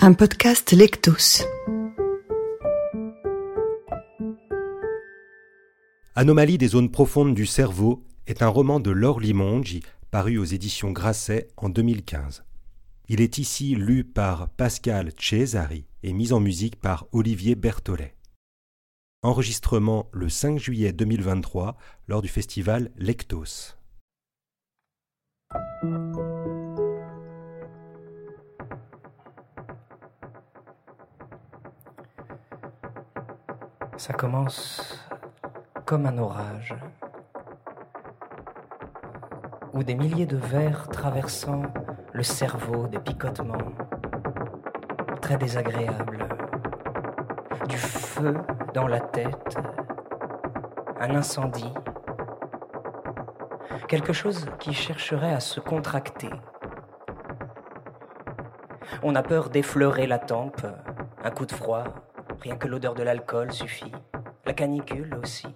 Un podcast Lectos. Anomalie des zones profondes du cerveau est un roman de Laure Limongi paru aux éditions Grasset en 2015. Il est ici lu par Pascal Cesari et mis en musique par Olivier Berthollet. Enregistrement le 5 juillet 2023 lors du festival Lectos. Ça commence comme un orage, ou des milliers de vers traversant le cerveau, des picotements très désagréables, du feu dans la tête, un incendie, quelque chose qui chercherait à se contracter. On a peur d'effleurer la tempe, un coup de froid, rien que l'odeur de l'alcool suffit, la canicule aussi.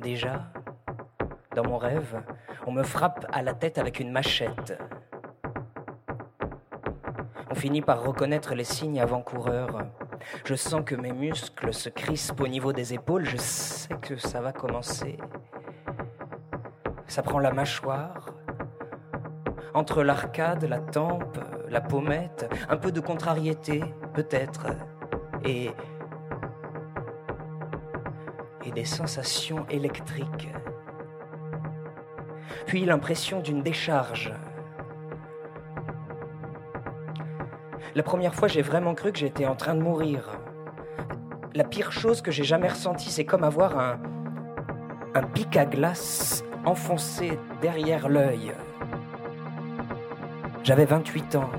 Déjà, dans mon rêve, on me frappe à la tête avec une machette. On finit par reconnaître les signes avant-coureurs. Je sens que mes muscles se crispent au niveau des épaules. Je sais que ça va commencer. Ça prend la mâchoire. Entre l'arcade, la tempe, la pommette, un peu de contrariété, peut-être. Et. Et des sensations électriques. Puis l'impression d'une décharge. La première fois, j'ai vraiment cru que j'étais en train de mourir. La pire chose que j'ai jamais ressentie, c'est comme avoir un, un pic à glace enfoncé derrière l'œil. J'avais 28 ans.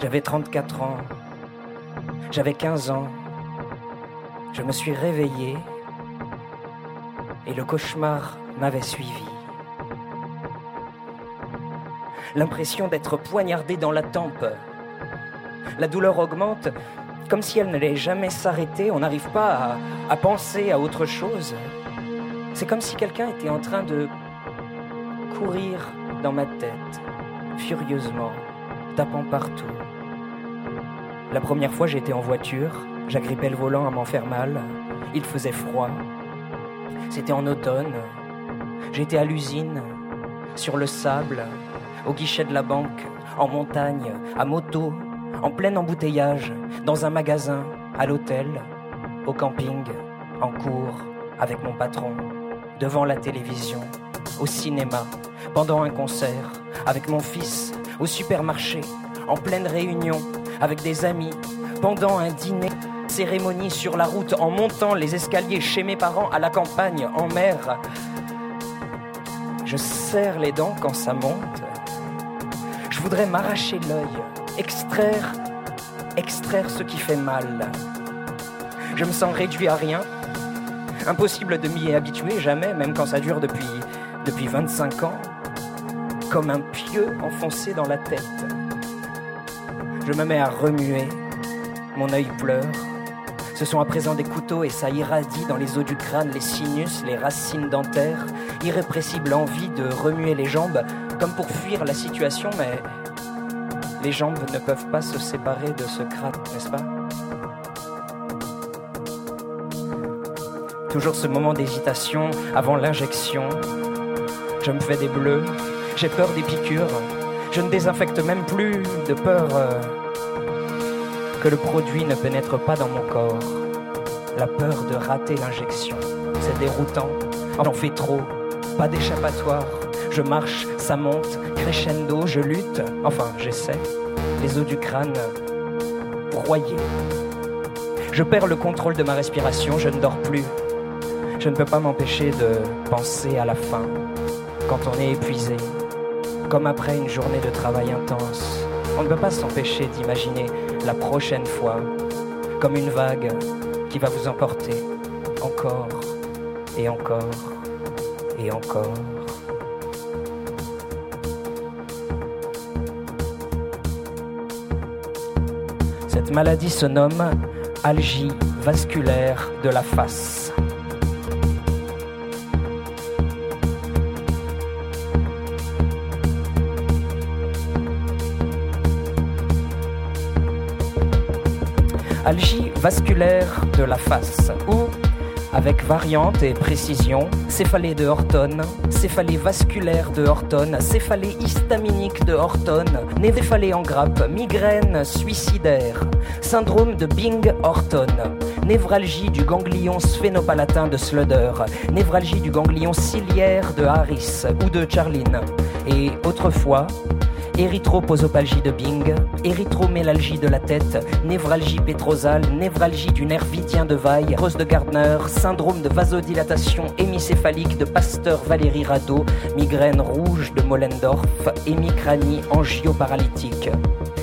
J'avais 34 ans. J'avais 15 ans. Je me suis réveillé et le cauchemar m'avait suivi. L'impression d'être poignardé dans la tempe, la douleur augmente comme si elle n'allait jamais s'arrêter. On n'arrive pas à, à, penser à autre chose. C'est comme si quelqu'un était en train de courir dans ma tête, furieusement, tapant partout. La première fois, j'étais en voiture, j'agrippais le volant à m'en faire mal. Il faisait froid. C'était en automne. J'étais à l'usine, sur le sable, au guichet de la banque, en montagne, à moto, en plein embouteillage, dans un magasin, à l'hôtel, au camping, en cours, avec mon patron, devant la télévision, au cinéma, pendant un concert, avec mon fils, au supermarché, en pleine réunion, avec des amis, pendant un dîner, cérémonie sur la route, en montant les escaliers chez mes parents, à la campagne, en mer. Je serre les dents quand ça monte. Je voudrais m'arracher l'œil extraire, extraire ce qui fait mal. Je me sens réduit à rien. Impossible de m'y habituer, jamais, même quand ça dure depuis, depuis 25 ans. Comme un pieu enfoncé dans la tête. Je me mets à remuer. Mon œil pleure. Ce sont à présent des couteaux et ça irradie dans les os du crâne, les sinus, les racines dentaires. Irrépressible envie de remuer les jambes, comme pour fuir la situation, mais les jambes ne peuvent pas se séparer de ce crâne, n'est-ce pas? Toujours ce moment d'hésitation avant l'injection. Je me fais des bleus, j'ai peur des piqûres. Je ne désinfecte même plus de peur euh, que le produit ne pénètre pas dans mon corps. La peur de rater l'injection, c'est déroutant. J'en fais trop, pas d'échappatoire. Je marche, ça monte, crescendo, je lutte, enfin j'essaie, les os du crâne broyés. Je perds le contrôle de ma respiration, je ne dors plus. Je ne peux pas m'empêcher de penser à la fin, quand on est épuisé, comme après une journée de travail intense. On ne peut pas s'empêcher d'imaginer la prochaine fois comme une vague qui va vous emporter encore et encore et encore. Cette maladie se nomme algie vasculaire de la face. Algie vasculaire de la face ou avec variante et précision, céphalée de Horton, céphalée vasculaire de Horton, céphalée histaminique de Horton, névéphalée en grappe, migraine suicidaire, syndrome de Bing-Horton, névralgie du ganglion sphénopalatin de Sluder, névralgie du ganglion ciliaire de Harris ou de Charline, et autrefois érythroposopalgie de Bing, érythromélalgie de la tête, névralgie pétrosale, névralgie du nerf vidien de Vaille, rose de Gardner, syndrome de vasodilatation hémicéphalique de Pasteur Valérie Rado, migraine rouge de Mollendorf, hémicranie angioparalytique.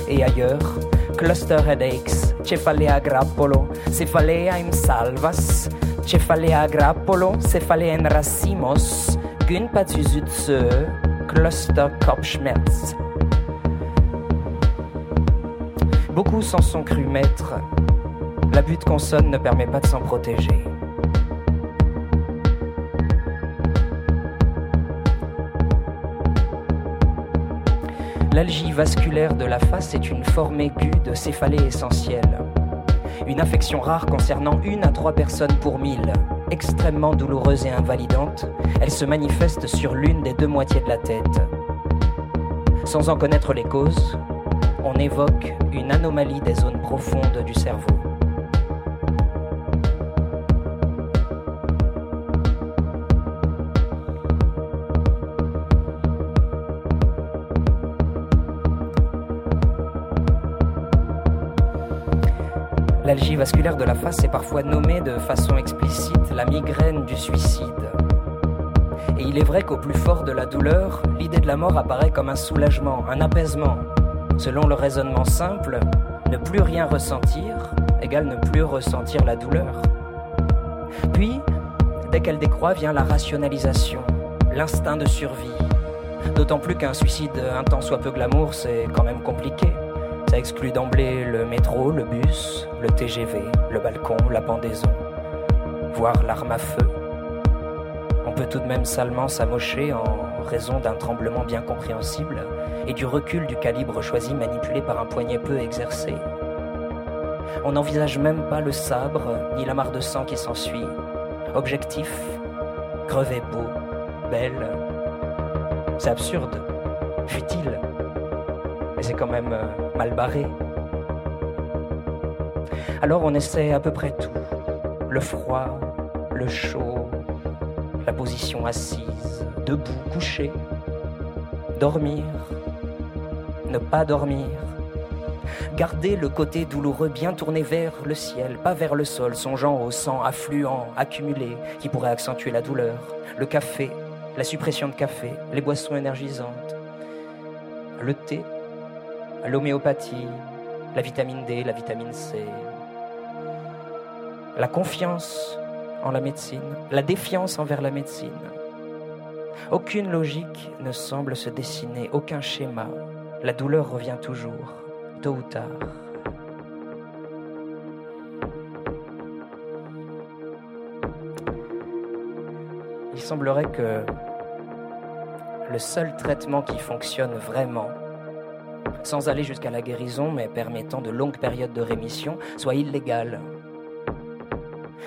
Et ailleurs, cluster headaches, céphalea grappolo, céphalea in salvas, céphalea grappolo, céphalea in racimos, Gunpatuzutse, cluster Kopfschmerz. Beaucoup s'en sont crus maîtres. L'abus de consonne ne permet pas de s'en protéger. L'algie vasculaire de la face est une forme aiguë de céphalée essentielle. Une affection rare concernant une à trois personnes pour mille. Extrêmement douloureuse et invalidante, elle se manifeste sur l'une des deux moitiés de la tête. Sans en connaître les causes, on évoque une anomalie des zones profondes du cerveau. L'algie vasculaire de la face est parfois nommée de façon explicite la migraine du suicide. Et il est vrai qu'au plus fort de la douleur, l'idée de la mort apparaît comme un soulagement, un apaisement, Selon le raisonnement simple, ne plus rien ressentir égale ne plus ressentir la douleur. Puis, dès qu'elle décroît, vient la rationalisation, l'instinct de survie. D'autant plus qu'un suicide temps soit peu glamour, c'est quand même compliqué. Ça exclut d'emblée le métro, le bus, le TGV, le balcon, la pendaison, voire l'arme à feu. On peut tout de même salement s'amocher en raison d'un tremblement bien compréhensible et du recul du calibre choisi manipulé par un poignet peu exercé. On n'envisage même pas le sabre ni la mare de sang qui s'ensuit. Objectif, crever beau, belle. C'est absurde, futile, mais c'est quand même euh, mal barré. Alors on essaie à peu près tout. Le froid, le chaud, la position assise, debout, couché, dormir, ne pas dormir. Garder le côté douloureux bien tourné vers le ciel, pas vers le sol, songeant au sang affluent, accumulé, qui pourrait accentuer la douleur. Le café, la suppression de café, les boissons énergisantes, le thé, l'homéopathie, la vitamine D, la vitamine C, la confiance en la médecine, la défiance envers la médecine. Aucune logique ne semble se dessiner, aucun schéma, la douleur revient toujours, tôt ou tard. Il semblerait que le seul traitement qui fonctionne vraiment, sans aller jusqu'à la guérison, mais permettant de longues périodes de rémission, soit illégal.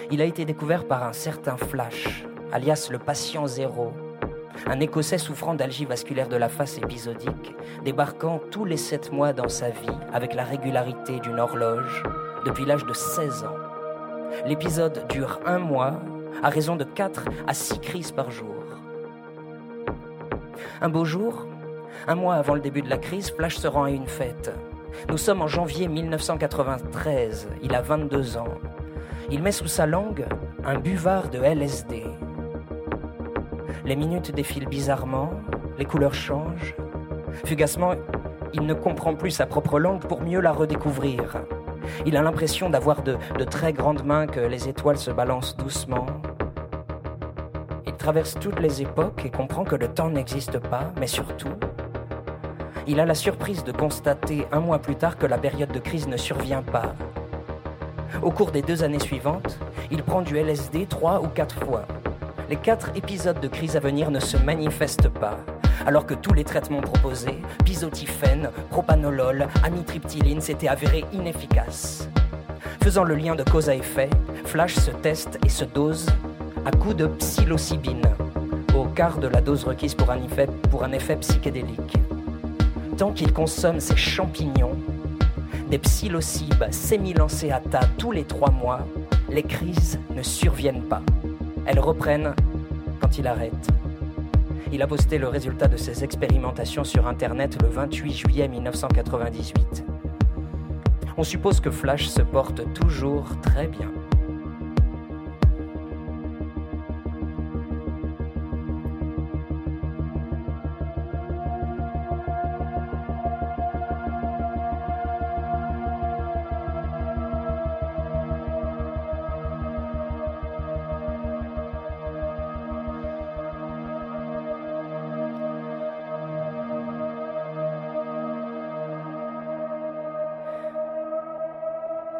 Il a été découvert par un certain Flash, alias le patient zéro, un Écossais souffrant d'algie vasculaire de la face épisodique, débarquant tous les sept mois dans sa vie avec la régularité d'une horloge depuis l'âge de 16 ans. L'épisode dure un mois à raison de 4 à 6 crises par jour. Un beau jour, un mois avant le début de la crise, Flash se rend à une fête. Nous sommes en janvier 1993, il a 22 ans. Il met sous sa langue un buvard de LSD. Les minutes défilent bizarrement, les couleurs changent. Fugacement, il ne comprend plus sa propre langue pour mieux la redécouvrir. Il a l'impression d'avoir de, très grandes mains que les étoiles se balancent doucement. Il traverse toutes les époques et comprend que le temps n'existe pas, mais surtout, il a la surprise de constater un mois plus tard que la période de crise ne survient pas. Au cours des deux années suivantes, il prend du LSD trois ou quatre fois les quatre épisodes de crise à venir ne se manifestent pas. Alors que tous les traitements proposés, pisotifène, propanolol, amitriptyline, s'étaient avérés inefficaces. Faisant le lien de cause à effet, Flash se teste et se dose à coups de psilocybine, au quart de la dose requise pour un effet, pour un effet psychédélique. Tant qu'il consomme ces champignons, des psilocybes tas tous les trois mois, les crises ne surviennent pas. Elles reprennent quand il arrête. Il a posté le résultat de ses expérimentations sur Internet le 28 juillet 1998. On suppose que Flash se porte toujours très bien.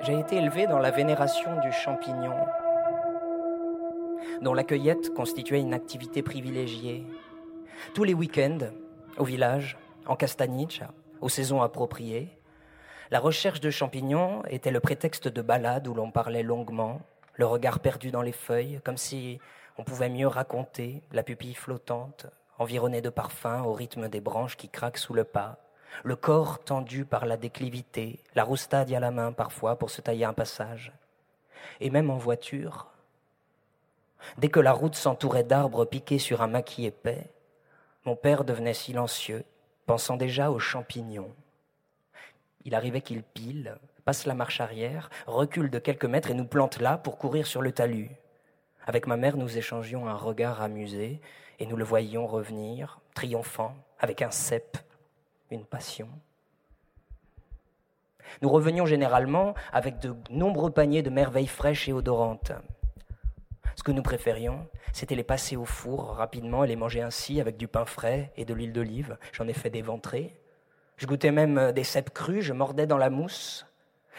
J'ai été élevé dans la vénération du champignon, dont la cueillette constituait une activité privilégiée. Tous les week-ends, au village, en Castaniche, aux saisons appropriées, la recherche de champignons était le prétexte de balades où l'on parlait longuement, le regard perdu dans les feuilles, comme si on pouvait mieux raconter, la pupille flottante, environnée de parfums au rythme des branches qui craquent sous le pas, le corps tendu par la déclivité, la roustade à la main parfois pour se tailler un passage. Et même en voiture, dès que la route s'entourait d'arbres piqués sur un maquis épais, mon père devenait silencieux, pensant déjà aux champignons. Il arrivait qu'il pile, passe la marche arrière, recule de quelques mètres et nous plante là pour courir sur le talus. Avec ma mère, nous échangions un regard amusé et nous le voyions revenir, triomphant, avec un cep une passion. Nous revenions généralement avec de nombreux paniers de merveilles fraîches et odorantes. Ce que nous préférions, c'était les passer au four rapidement et les manger ainsi avec du pain frais et de l'huile d'olive. J'en ai fait des ventrées. Je goûtais même des cèpes crus, je mordais dans la mousse.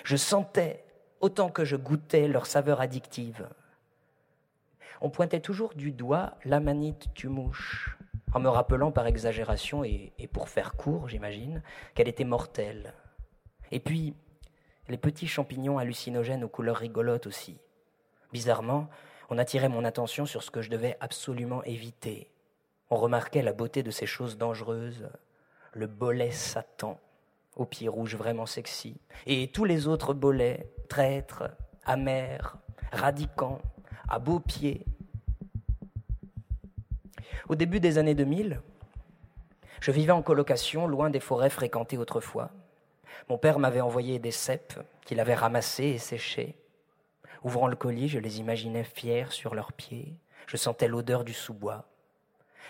Je sentais, autant que je goûtais, leur saveur addictive. On pointait toujours du doigt l'amanite du mouche en me rappelant par exagération, et, pour faire court, j'imagine, qu'elle était mortelle. Et puis, les petits champignons hallucinogènes aux couleurs rigolotes aussi. Bizarrement, on attirait mon attention sur ce que je devais absolument éviter. On remarquait la beauté de ces choses dangereuses, le bolet Satan, aux pieds rouges vraiment sexy, et tous les autres bolets, traîtres, amers, radicants, à beaux pieds, au début des années 2000, je vivais en colocation, loin des forêts fréquentées autrefois. Mon père m'avait envoyé des cèpes qu'il avait ramassés et séchés. Ouvrant le colis, je les imaginais fiers sur leurs pieds. Je sentais l'odeur du sous-bois.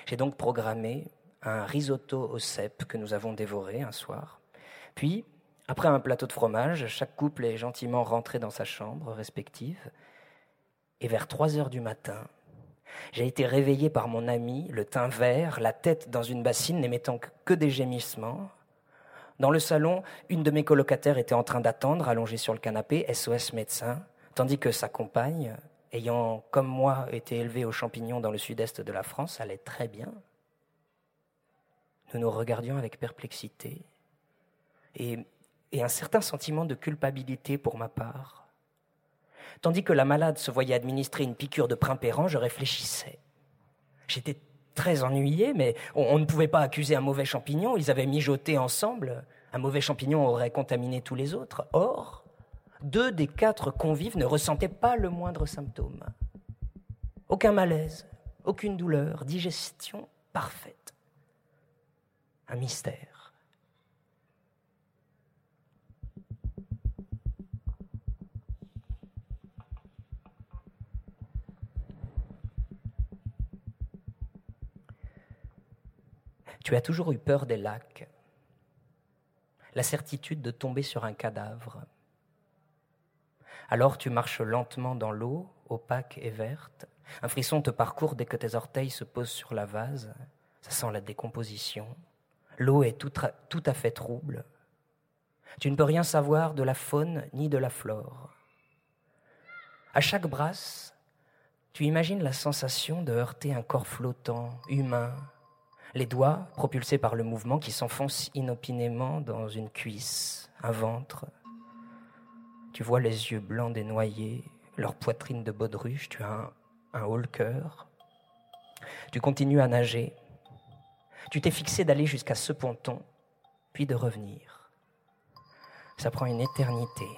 J'ai donc programmé un risotto aux cèpes que nous avons dévoré un soir. Puis, après un plateau de fromage, chaque couple est gentiment rentré dans sa chambre respective. Et vers trois heures du matin, j'ai été réveillé par mon ami, le teint vert, la tête dans une bassine, n'émettant que des gémissements. Dans le salon, une de mes colocataires était en train d'attendre, allongée sur le canapé, SOS médecin, tandis que sa compagne, ayant, comme moi, été élevée aux champignons dans le sud-est de la France, allait très bien. Nous nous regardions avec perplexité et, et un certain sentiment de culpabilité pour ma part. Tandis que la malade se voyait administrer une piqûre de primpéran, je réfléchissais. J'étais très ennuyé, mais on, ne pouvait pas accuser un mauvais champignon. Ils avaient mijoté ensemble. Un mauvais champignon aurait contaminé tous les autres. Or, deux des quatre convives ne ressentaient pas le moindre symptôme. Aucun malaise, aucune douleur, digestion parfaite. Un mystère. Tu as toujours eu peur des lacs, la certitude de tomber sur un cadavre. Alors tu marches lentement dans l'eau, opaque et verte. Un frisson te parcourt dès que tes orteils se posent sur la vase. Ça sent la décomposition. L'eau est tout, à fait trouble. Tu ne peux rien savoir de la faune ni de la flore. À chaque brasse, tu imagines la sensation de heurter un corps flottant, humain, les doigts propulsés par le mouvement qui s'enfonce inopinément dans une cuisse, un ventre. Tu vois les yeux blancs des noyés, leur poitrine de baudruche, tu as un, un haut cœur. Tu continues à nager. Tu t'es fixé d'aller jusqu'à ce ponton, puis de revenir. Ça prend une éternité.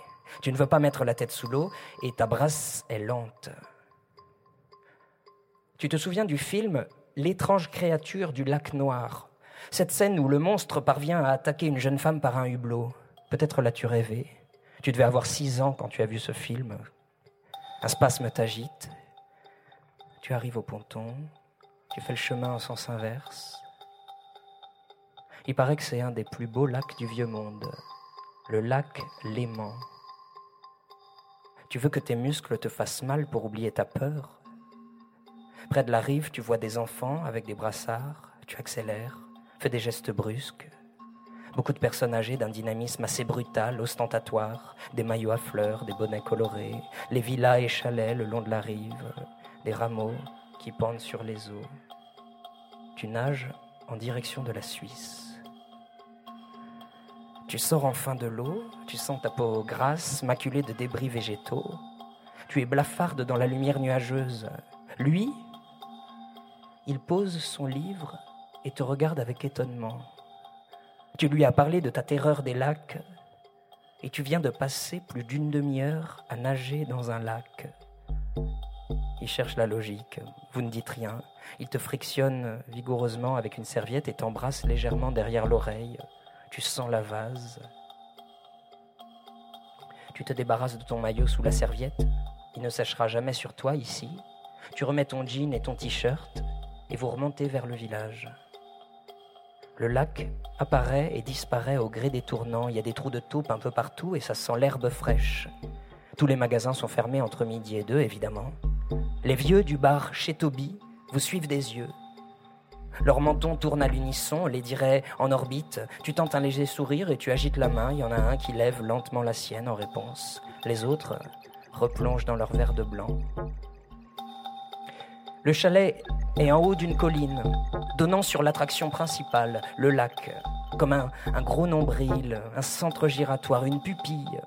Tu ne veux pas mettre la tête sous l'eau et ta brasse est lente. Tu te souviens du film L'étrange créature du lac noir Cette scène où le monstre parvient à attaquer une jeune femme par un hublot. Peut-être l'as-tu rêvé. Tu devais avoir six ans quand tu as vu ce film. Un spasme t'agite. Tu arrives au ponton. Tu fais le chemin en sens inverse. Il paraît que c'est un des plus beaux lacs du vieux monde. Le lac Léman. Tu veux que tes muscles te fassent mal pour oublier ta peur? Près de la rive, tu vois des enfants avec des brassards, tu accélères, fais des gestes brusques. Beaucoup de personnes âgées d'un dynamisme assez brutal, ostentatoire, des maillots à fleurs, des bonnets colorés, les villas et chalets le long de la rive, des rameaux qui pendent sur les eaux. Tu nages en direction de la Suisse. Tu sors enfin de l'eau, tu sens ta peau grasse, maculée de débris végétaux. Tu es blafarde dans la lumière nuageuse. Lui, il pose son livre et te regarde avec étonnement. Tu lui as parlé de ta terreur des lacs et tu viens de passer plus d'une demi-heure à nager dans un lac. Il cherche la logique. Vous ne dites rien. Il te frictionne vigoureusement avec une serviette et t'embrasse légèrement derrière l'oreille. Tu sens la vase. Tu te débarrasses de ton maillot sous la serviette. Il ne séchera jamais sur toi ici. Tu remets ton jean et ton t-shirt et vous remontez vers le village. Le lac apparaît et disparaît au gré des tournants. Il y a des trous de taupe un peu partout et ça sent l'herbe fraîche. Tous les magasins sont fermés entre midi et deux, évidemment. Les vieux du bar chez Toby vous suivent des yeux. Leur menton tourne à l'unisson, les dirait en orbite. Tu tentes un léger sourire et tu agites la main. Il y en a un qui lève lentement la sienne en réponse. Les autres replongent dans leur verre de blanc. Le chalet est en haut d'une colline, donnant sur l'attraction principale, le lac, comme un, gros nombril, un centre giratoire, une pupille.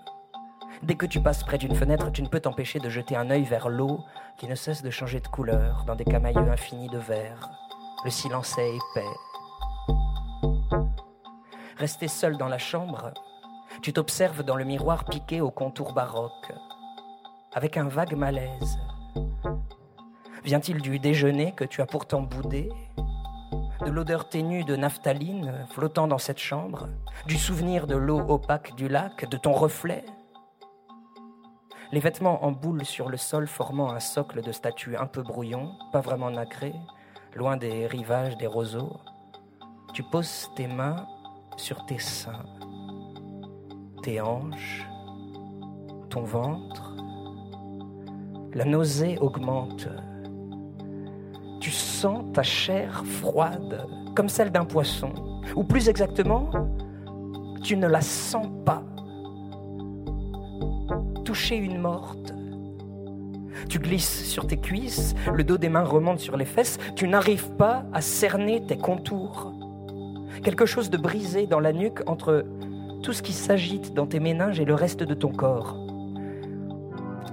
Dès que tu passes près d'une fenêtre, tu ne peux t'empêcher de jeter un œil vers l'eau qui ne cesse de changer de couleur dans des camailleux infinis de verre. Le silence est épais. Resté seul dans la chambre, tu t'observes dans le miroir piqué au contour baroque, avec un vague malaise. Vient-il du déjeuner que tu as pourtant boudé De l'odeur ténue de naphtaline flottant dans cette chambre Du souvenir de l'eau opaque du lac De ton reflet Les vêtements en boule sur le sol formant un socle de statues un peu brouillon, pas vraiment nacré, loin des rivages des roseaux, tu poses tes mains sur tes seins, tes hanches, ton ventre. La nausée augmente. Sens ta chair froide, comme celle d'un poisson, ou plus exactement, tu ne la sens pas. Toucher une morte, tu glisses sur tes cuisses, le dos des mains remonte sur les fesses, tu n'arrives pas à cerner tes contours. Quelque chose de brisé dans la nuque entre tout ce qui s'agite dans tes méninges et le reste de ton corps.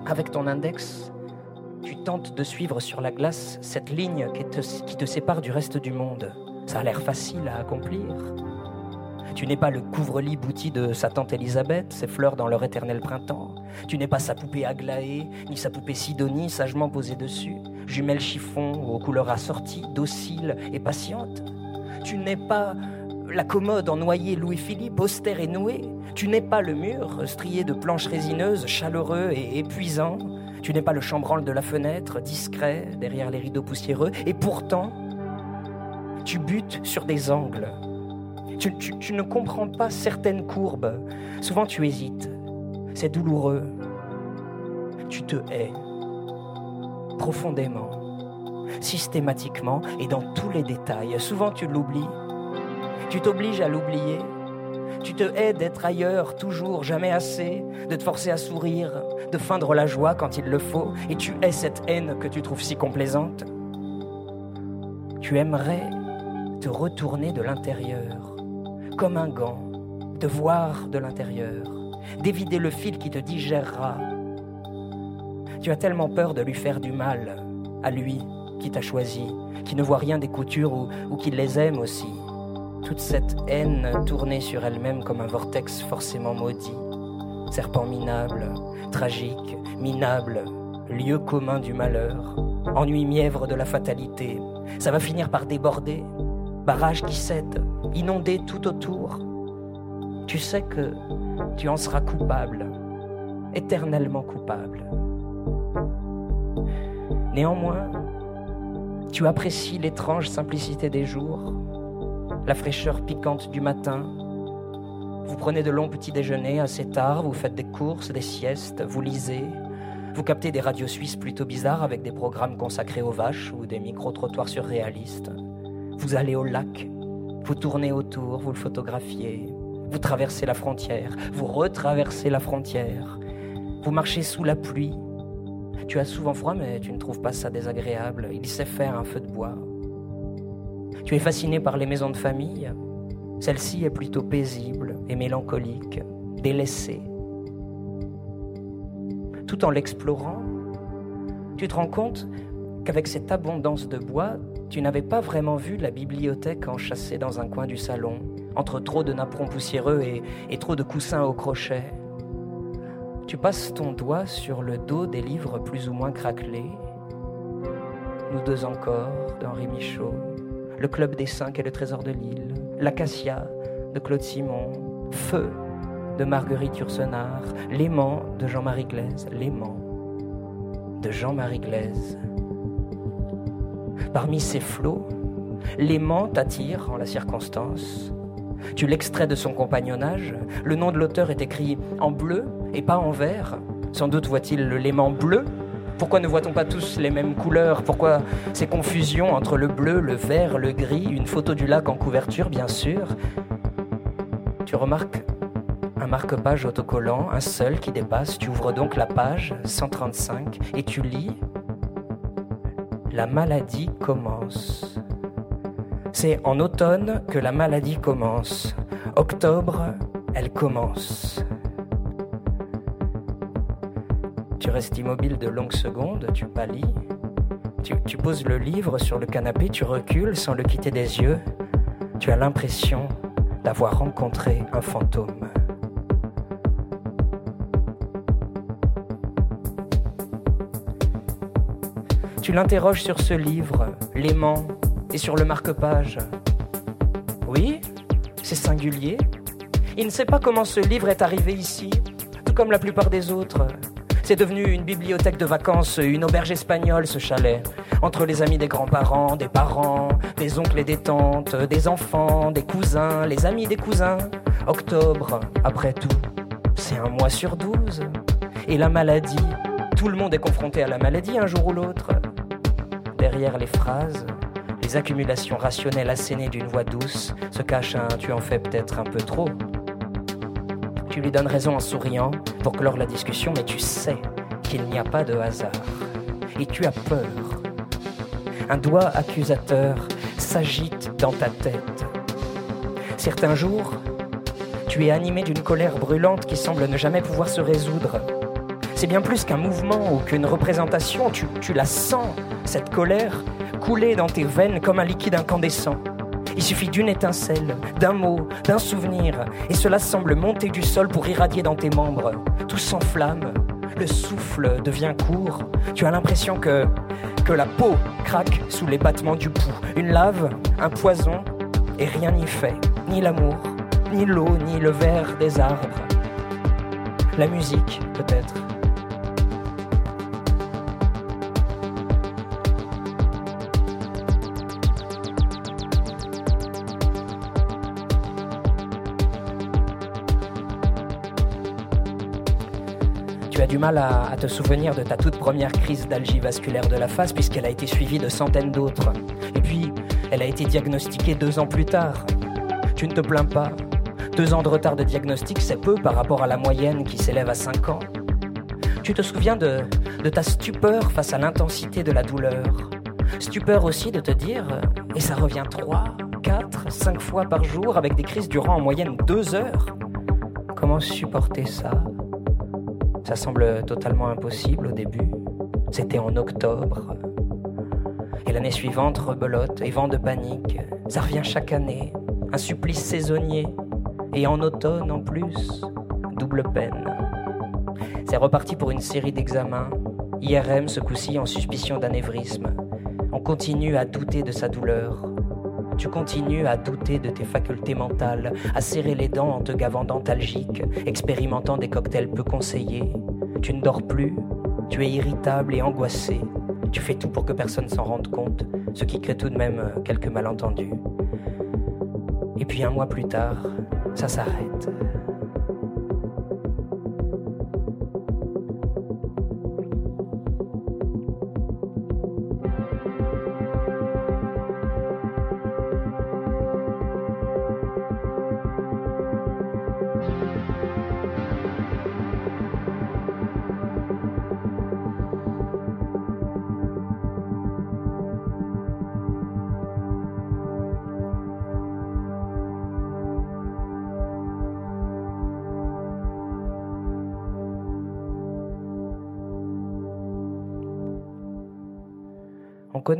Avec ton index, tu tentes de suivre sur la glace cette ligne qui te, sépare du reste du monde. Ça a l'air facile à accomplir. Tu n'es pas le couvre-lit bouti de sa tante Elisabeth, ses fleurs dans leur éternel printemps. Tu n'es pas sa poupée Aglaé, ni sa poupée Sidonie sagement posée dessus, jumelle chiffon aux couleurs assorties, docile et patiente. Tu n'es pas la commode en noyer Louis-Philippe, austère et nouée. Tu n'es pas le mur strié de planches résineuses, chaleureux et épuisant. Tu n'es pas le chambranle de la fenêtre, discret derrière les rideaux poussiéreux. Et pourtant, tu butes sur des angles tu, ne comprends pas certaines courbes. Souvent tu hésites. C'est douloureux. Tu te hais. Profondément. Systématiquement et dans tous les détails. Souvent tu l'oublies. Tu t'obliges à l'oublier. Tu te hais d'être ailleurs, toujours, jamais assez, de te forcer à sourire, de feindre la joie quand il le faut, et tu hais cette haine que tu trouves si complaisante. Tu aimerais te retourner de l'intérieur, comme un gant, te voir de l'intérieur, d'évider le fil qui te digérera. Tu as tellement peur de lui faire du mal, à lui qui t'a choisi, qui ne voit rien des coutures ou, ou qui les aime aussi. Toute cette haine tournée sur elle-même comme un vortex forcément maudit. Serpent minable, tragique, minable, lieu commun du malheur, ennui mièvre de la fatalité. Ça va finir par déborder, barrage qui cède, inonder tout autour. Tu sais que tu en seras coupable, éternellement coupable. Néanmoins, tu apprécies l'étrange simplicité des jours, la fraîcheur piquante du matin. Vous prenez de longs petits déjeuners assez tard, vous faites des courses, des siestes, vous lisez, vous captez des radios suisses plutôt bizarres avec des programmes consacrés aux vaches ou des micro-trottoirs surréalistes. Vous allez au lac, vous tournez autour, vous le photographiez, vous traversez la frontière, vous retraversez la frontière, vous marchez sous la pluie. Tu as souvent froid, mais tu ne trouves pas ça désagréable. Il sait faire un feu de bois. Tu es fasciné par les maisons de famille. Celle-ci est plutôt paisible et mélancolique, délaissée. Tout en l'explorant, tu te rends compte qu'avec cette abondance de bois, tu n'avais pas vraiment vu la bibliothèque enchâssée dans un coin du salon, entre trop de napperons poussiéreux et, trop de coussins au crochet. Tu passes ton doigt sur le dos des livres plus ou moins craquelés. Nous deux encore, d'Henri Michaud, Le Club des Cinq et le Trésor de l'île, L'Acacia de Claude Simon, Feu de Marguerite Yourcenar, L'aimant de Jean-Marie Glaise, L'aimant de Jean-Marie Glaise. Parmi ces flots, l'aimant t'attire en la circonstance. Tu l'extrais de son compagnonnage. Le nom de l'auteur est écrit en bleu et pas en vert. Sans doute voit-il l'aimant bleu. Pourquoi ne voit-on pas tous les mêmes couleurs? Pourquoi ces confusions entre le bleu, le vert, le gris Une photo du lac en couverture, bien sûr? Tu remarques un marque-page autocollant, un seul qui dépasse. Tu ouvres donc la page 135 et tu lis la maladie commence. C'est en automne que la maladie commence. Octobre, elle commence. Tu restes immobile de longues secondes, tu pâlis. Tu, tu, poses le livre sur le canapé, tu recules sans le quitter des yeux. Tu as l'impression d'avoir rencontré un fantôme. Tu l'interroges sur ce livre, l'aimant, et sur le marque-page. Oui, c'est singulier. Il ne sait pas comment ce livre est arrivé ici, tout comme la plupart des autres. C'est devenu une bibliothèque de vacances, une auberge espagnole, ce chalet. Entre les amis des grands-parents, des parents, des oncles et des tantes, des enfants, des cousins, les amis des cousins. Octobre, après tout, c'est un mois sur douze. Et la maladie, tout le monde est confronté à la maladie un jour ou l'autre. Derrière les phrases, les accumulations rationnelles assénées d'une voix douce se cache un tu en fais peut-être un peu trop. Tu lui donnes raison en souriant pour clore la discussion, mais tu sais qu'il n'y a pas de hasard. Et tu as peur. Un doigt accusateur s'agite dans ta tête. Certains jours, tu es animé d'une colère brûlante qui semble ne jamais pouvoir se résoudre. C'est bien plus qu'un mouvement ou qu'une représentation, tu, tu la sens, cette colère, couler dans tes veines comme un liquide incandescent. Il suffit d'une étincelle, d'un mot, d'un souvenir, et cela semble monter du sol pour irradier dans tes membres. Tout s'enflamme, le souffle devient court, tu as l'impression que, la peau craque sous les battements du pouls. Une lave, un poison, et rien n'y fait, ni l'amour, ni l'eau, ni le verre des arbres. La musique, peut-être. Mal à, te souvenir de ta toute première crise d'algie vasculaire de la face puisqu'elle a été suivie de centaines d'autres. Et puis, elle a été diagnostiquée deux ans plus tard. Tu ne te plains pas. Deux ans de retard de diagnostic, c'est peu par rapport à la moyenne qui s'élève à cinq ans. Tu te souviens de, de ta stupeur face à l'intensité de la douleur. Stupeur aussi de te dire, et ça revient trois, quatre, cinq fois par jour avec des crises durant en moyenne deux heures. Comment supporter ça? Ça semble totalement impossible au début. C'était en octobre. Et l'année suivante, rebelote et vent de panique. Ça revient chaque année. Un supplice saisonnier. Et en automne en plus, double peine. C'est reparti pour une série d'examens. IRM ce coup-ci en suspicion d'anévrisme. On continue à douter de sa douleur. Tu continues à douter de tes facultés mentales, à serrer les dents en te gavant d'antalgiques, expérimentant des cocktails peu conseillés. Tu ne dors plus, tu es irritable et angoissé. Tu fais tout pour que personne s'en rende compte, ce qui crée tout de même quelques malentendus. Et puis un mois plus tard, ça s'arrête.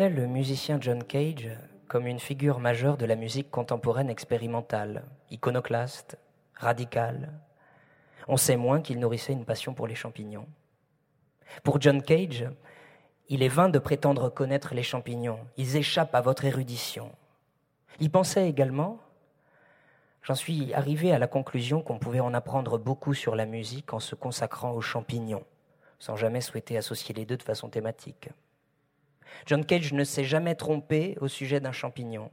Le musicien John Cage comme une figure majeure de la musique contemporaine expérimentale, iconoclaste, radicale. On sait moins qu'il nourrissait une passion pour les champignons. Pour John Cage, il est vain de prétendre connaître les champignons. Ils échappent à votre érudition. Il pensait également, j'en suis arrivé à la conclusion qu'on pouvait en apprendre beaucoup sur la musique en se consacrant aux champignons, sans jamais souhaiter associer les deux de façon thématique. John Cage ne s'est jamais trompé au sujet d'un champignon.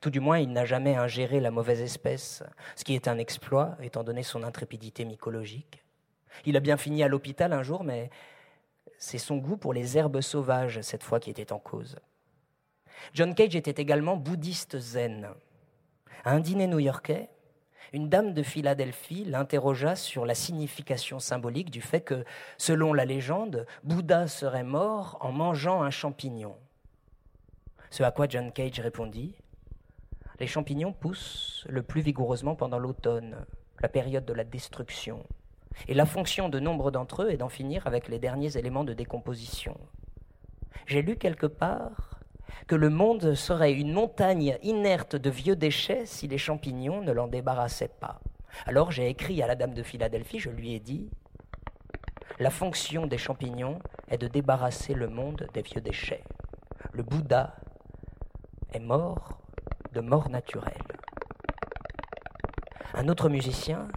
Tout du moins, il n'a jamais ingéré la mauvaise espèce, ce qui est un exploit étant donné son intrépidité mycologique. Il a bien fini à l'hôpital un jour, mais c'est son goût pour les herbes sauvages cette fois qui était en cause. John Cage était également bouddhiste zen. À un dîner new-yorkais, une dame de Philadelphie l'interrogea sur la signification symbolique du fait que, selon la légende, Bouddha serait mort en mangeant un champignon. Ce à quoi John Cage répondit Les champignons poussent le plus vigoureusement pendant l'automne, la période de la destruction. Et la fonction de nombre d'entre eux est d'en finir avec les derniers éléments de décomposition. J'ai lu quelque part que le monde serait une montagne inerte de vieux déchets si les champignons ne l'en débarrassaient pas. Alors j'ai écrit à la dame de Philadelphie, je lui ai dit, la fonction des champignons est de débarrasser le monde des vieux déchets. Le Bouddha est mort de mort naturelle. Un autre musicien,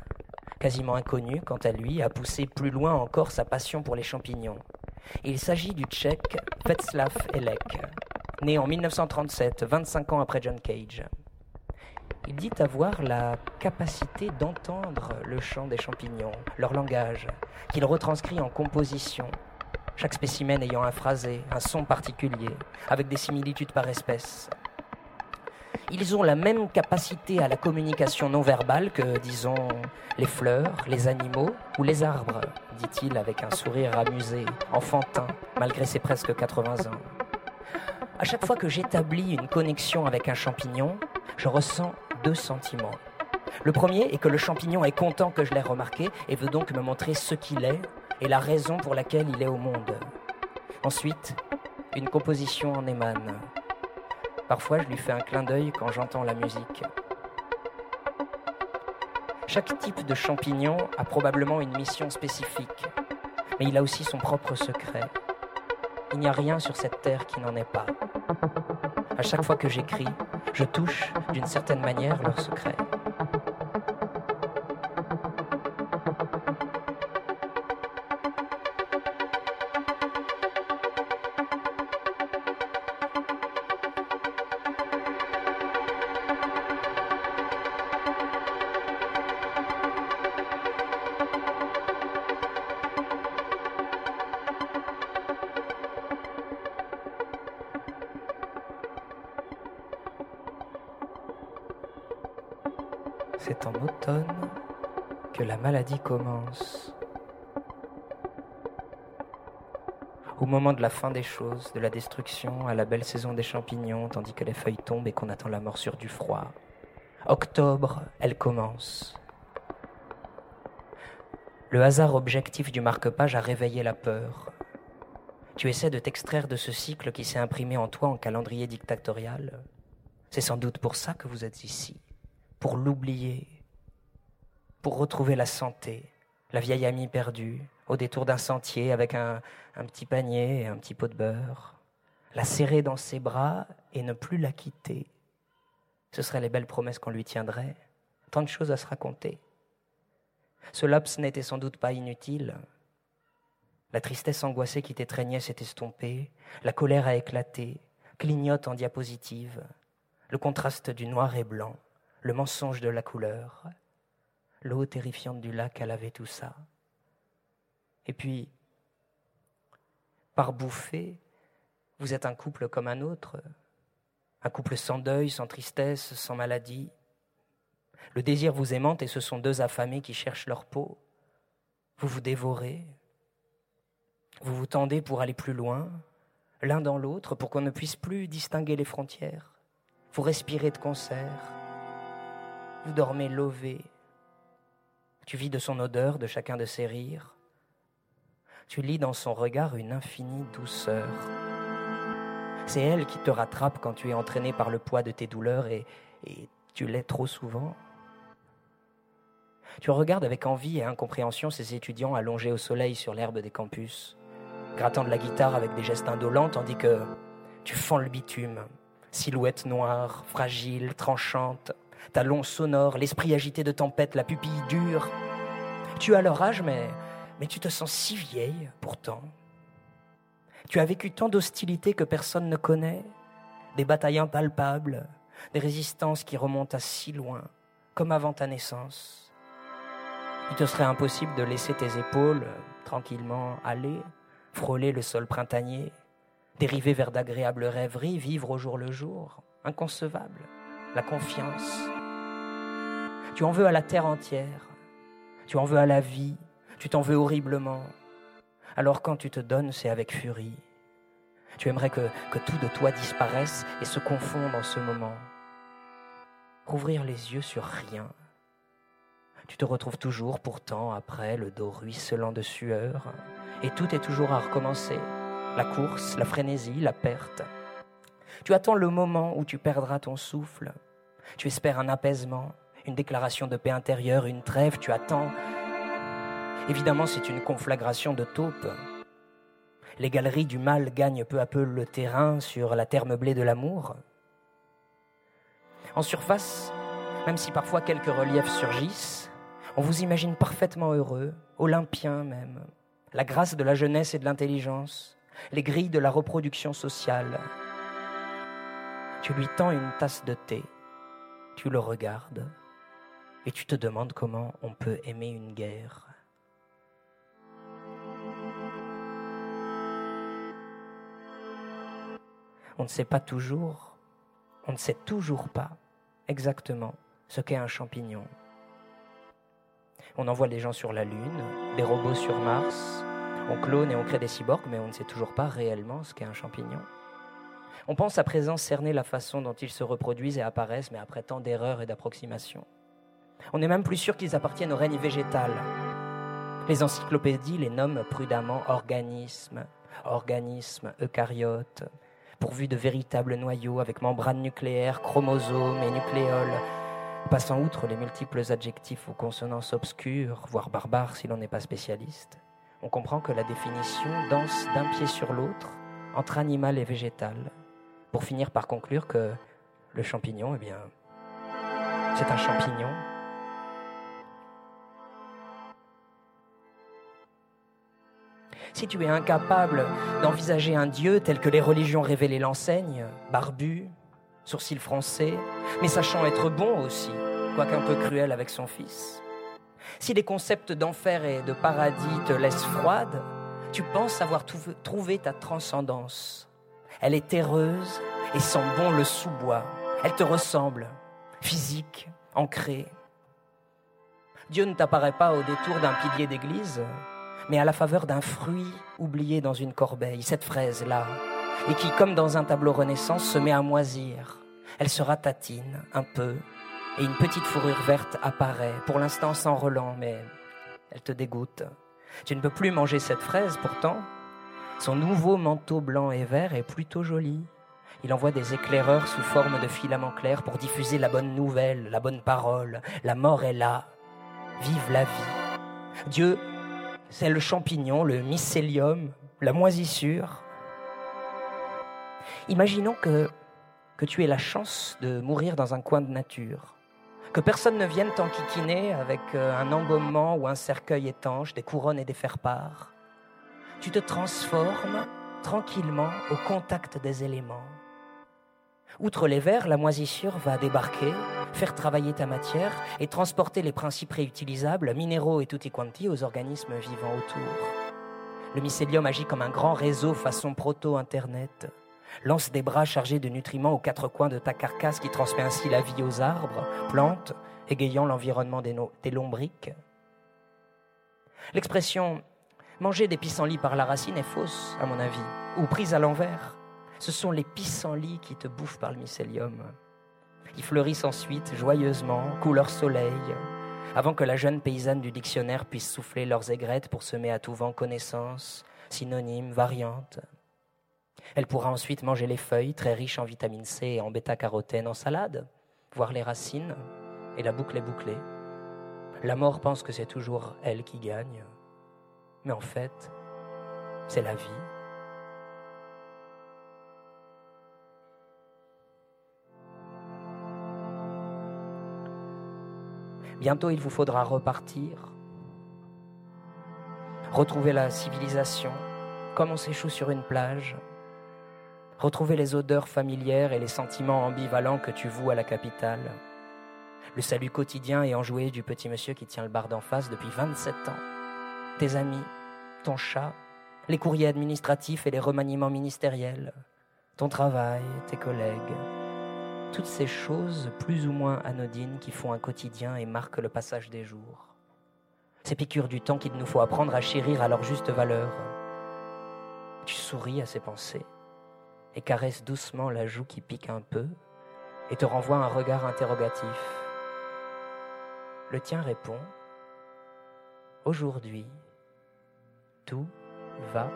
quasiment inconnu quant à lui, a poussé plus loin encore sa passion pour les champignons. Il s'agit du tchèque Václav Elek, né en 1937, 25 ans après John Cage. Il dit avoir la capacité d'entendre le chant des champignons, leur langage, qu'il retranscrit en composition, chaque spécimen ayant un phrasé, un son particulier, avec des similitudes par espèce. Ils ont la même capacité à la communication non verbale que, disons, les fleurs, les animaux ou les arbres, dit-il avec un sourire amusé, enfantin, malgré ses presque 80 ans. À chaque fois que j'établis une connexion avec un champignon, je ressens deux sentiments. Le premier est que le champignon est content que je l'ai remarqué et veut donc me montrer ce qu'il est et la raison pour laquelle il est au monde. Ensuite, une composition en émane. Parfois, je lui fais un clin d'œil quand j'entends la musique. Chaque type de champignon a probablement une mission spécifique, mais il a aussi son propre secret. Il n'y a rien sur cette terre qui n'en est pas. À chaque fois que j'écris, je touche d'une certaine manière leur secret. Maladie commence. Au moment de la fin des choses, de la destruction, à la belle saison des champignons, tandis que les feuilles tombent et qu'on attend la morsure du froid. Octobre, elle commence. Le hasard objectif du marque-page a réveillé la peur. Tu essaies de t'extraire de ce cycle qui s'est imprimé en toi en calendrier dictatorial. C'est sans doute pour ça que vous êtes ici, pour l'oublier, pour retrouver la santé, la vieille amie perdue, au détour d'un sentier avec un, un, petit panier et un petit pot de beurre, la serrer dans ses bras et ne plus la quitter. Ce seraient les belles promesses qu'on lui tiendrait, tant de choses à se raconter. Ce laps n'était sans doute pas inutile, la tristesse angoissée qui t'étreignait s'est estompée, la colère a éclaté, clignote en diapositive, le contraste du noir et blanc, le mensonge de la couleur, l'eau terrifiante du lac a lavé tout ça. Et puis, par bouffée, vous êtes un couple comme un autre, un couple sans deuil, sans tristesse, sans maladie. Le désir vous aimante et ce sont deux affamés qui cherchent leur peau. Vous vous dévorez, vous vous tendez pour aller plus loin, l'un dans l'autre, pour qu'on ne puisse plus distinguer les frontières. Vous respirez de concert. Vous dormez lové. Tu vis de son odeur, de chacun de ses rires. Tu lis dans son regard une infinie douceur. C'est elle qui te rattrape quand tu es entraîné par le poids de tes douleurs et, tu l'es trop souvent. Tu regardes avec envie et incompréhension ces étudiants allongés au soleil sur l'herbe des campus grattant de la guitare avec des gestes indolents, tandis que tu fends le bitume, silhouette noire, fragile, tranchante, talons sonores, l'esprit agité de tempête, la pupille dure. Tu as leur âge, mais, tu te sens si vieille pourtant. Tu as vécu tant d'hostilités que personne ne connaît, des batailles impalpables, des résistances qui remontent à si loin, comme avant ta naissance. Il te serait impossible de laisser tes épaules tranquillement aller, frôler le sol printanier, dériver vers d'agréables rêveries, vivre au jour le jour, inconcevable, la confiance. Tu en veux à la terre entière, tu en veux à la vie, tu t'en veux horriblement. Alors quand tu te donnes, c'est avec furie. Tu aimerais que, tout de toi disparaisse et se confonde en ce moment. Rouvrir les yeux sur rien. Tu te retrouves toujours pourtant après le dos ruisselant de sueur, et tout est toujours à recommencer. La course, la frénésie, la perte. Tu attends le moment où tu perdras ton souffle. Tu espères un apaisement, une déclaration de paix intérieure, une trêve. Tu attends. Évidemment, c'est une conflagration de taupes. Les galeries du mal gagnent peu à peu le terrain sur la terre meublée de l'amour. En surface, même si parfois quelques reliefs surgissent, on vous imagine parfaitement heureux, olympien même, la grâce de la jeunesse et de l'intelligence, les grilles de la reproduction sociale. Tu lui tends une tasse de thé, tu le regardes et tu te demandes comment on peut aimer une guerre. On ne sait pas toujours, on ne sait toujours pas exactement ce qu'est un champignon. On envoie des gens sur la Lune, des robots sur Mars, on clone et on crée des cyborgs, mais on ne sait toujours pas réellement ce qu'est un champignon. On pense à présent cerner la façon dont ils se reproduisent et apparaissent, mais après tant d'erreurs et d'approximations. On est même plus sûr qu'ils appartiennent au règne végétal. Les encyclopédies les nomment prudemment organismes, organismes eucaryotes, pourvus de véritables noyaux avec membranes nucléaires, chromosomes et nucléoles, passant outre les multiples adjectifs aux consonances obscures, voire barbares si l'on n'est pas spécialiste, on comprend que la définition danse d'un pied sur l'autre entre animal et végétal, pour finir par conclure que le champignon, eh bien, c'est un champignon. Si tu es incapable d'envisager un Dieu tel que les religions révélées l'enseignent, barbu, sourcils froncés, mais sachant être bon aussi, quoique un peu cruel avec son fils. Si les concepts d'enfer et de paradis te laissent froide, tu penses avoir trouvé ta transcendance. Elle est terreuse et sent bon le sous-bois. Elle te ressemble, physique, ancrée. Dieu ne t'apparaît pas au détour d'un pilier d'église, mais à la faveur d'un fruit oublié dans une corbeille, cette fraise-là, et qui, comme dans un tableau Renaissance, se met à moisir. Elle se ratatine un peu, et une petite fourrure verte apparaît, pour l'instant sans relent, mais Elle te dégoûte. Tu ne peux plus manger cette fraise pourtant. Son nouveau manteau blanc et vert est plutôt joli. Il envoie des éclaireurs sous forme de filaments clairs pour diffuser la bonne nouvelle, la bonne parole. La mort est là. Vive la vie. Dieu, c'est le champignon, le mycélium, la moisissure. Imaginons que, tu aies la chance de mourir dans un coin de nature, que personne ne vienne t'enquiquiner avec euh, un embaumement ou un cercueil étanche, des couronnes et des faire-part. Tu te transformes tranquillement au contact des éléments. Outre les vers, la moisissure va débarquer, faire travailler ta matière et transporter les principes réutilisables, minéraux et tutti quanti aux organismes vivants autour. Le mycélium agit comme un grand réseau façon proto-internet, lance des bras chargés de nutriments aux quatre coins de ta carcasse qui transmet ainsi la vie aux arbres, plantes, égayant l'environnement des, des lombriques. L'expression manger des pissenlits par la racine est fausse, à mon avis, ou prise à l'envers. Ce sont les pissenlits qui te bouffent par le mycélium. Ils fleurissent ensuite joyeusement, couleur soleil, avant que la jeune paysanne du dictionnaire puisse souffler leurs aigrettes pour semer à tout vent connaissances, synonymes, variantes. Elle pourra ensuite manger les feuilles, très riches en vitamine C et en bêta-carotène, en salade, voir les racines, et la boucle est bouclée. La mort pense que c'est toujours elle qui gagne, mais en fait, c'est la vie. Bientôt, il vous faudra repartir, retrouver la civilisation, comme on s'échoue sur une plage, retrouver les odeurs familières et les sentiments ambivalents que tu voues à la capitale, le salut quotidien et enjoué du petit monsieur qui tient le bar d'en face depuis 27 ans, tes amis, ton chat, les courriers administratifs et les remaniements ministériels, ton travail, tes collègues, toutes ces choses plus ou moins anodines qui font un quotidien et marquent le passage des jours. Ces piqûres du temps qu'il nous faut apprendre à chérir à leur juste valeur. Tu souris à ces pensées et caresses doucement la joue qui pique un peu et te renvoie un regard interrogatif. Le tien répond Aujourd'hui, tout va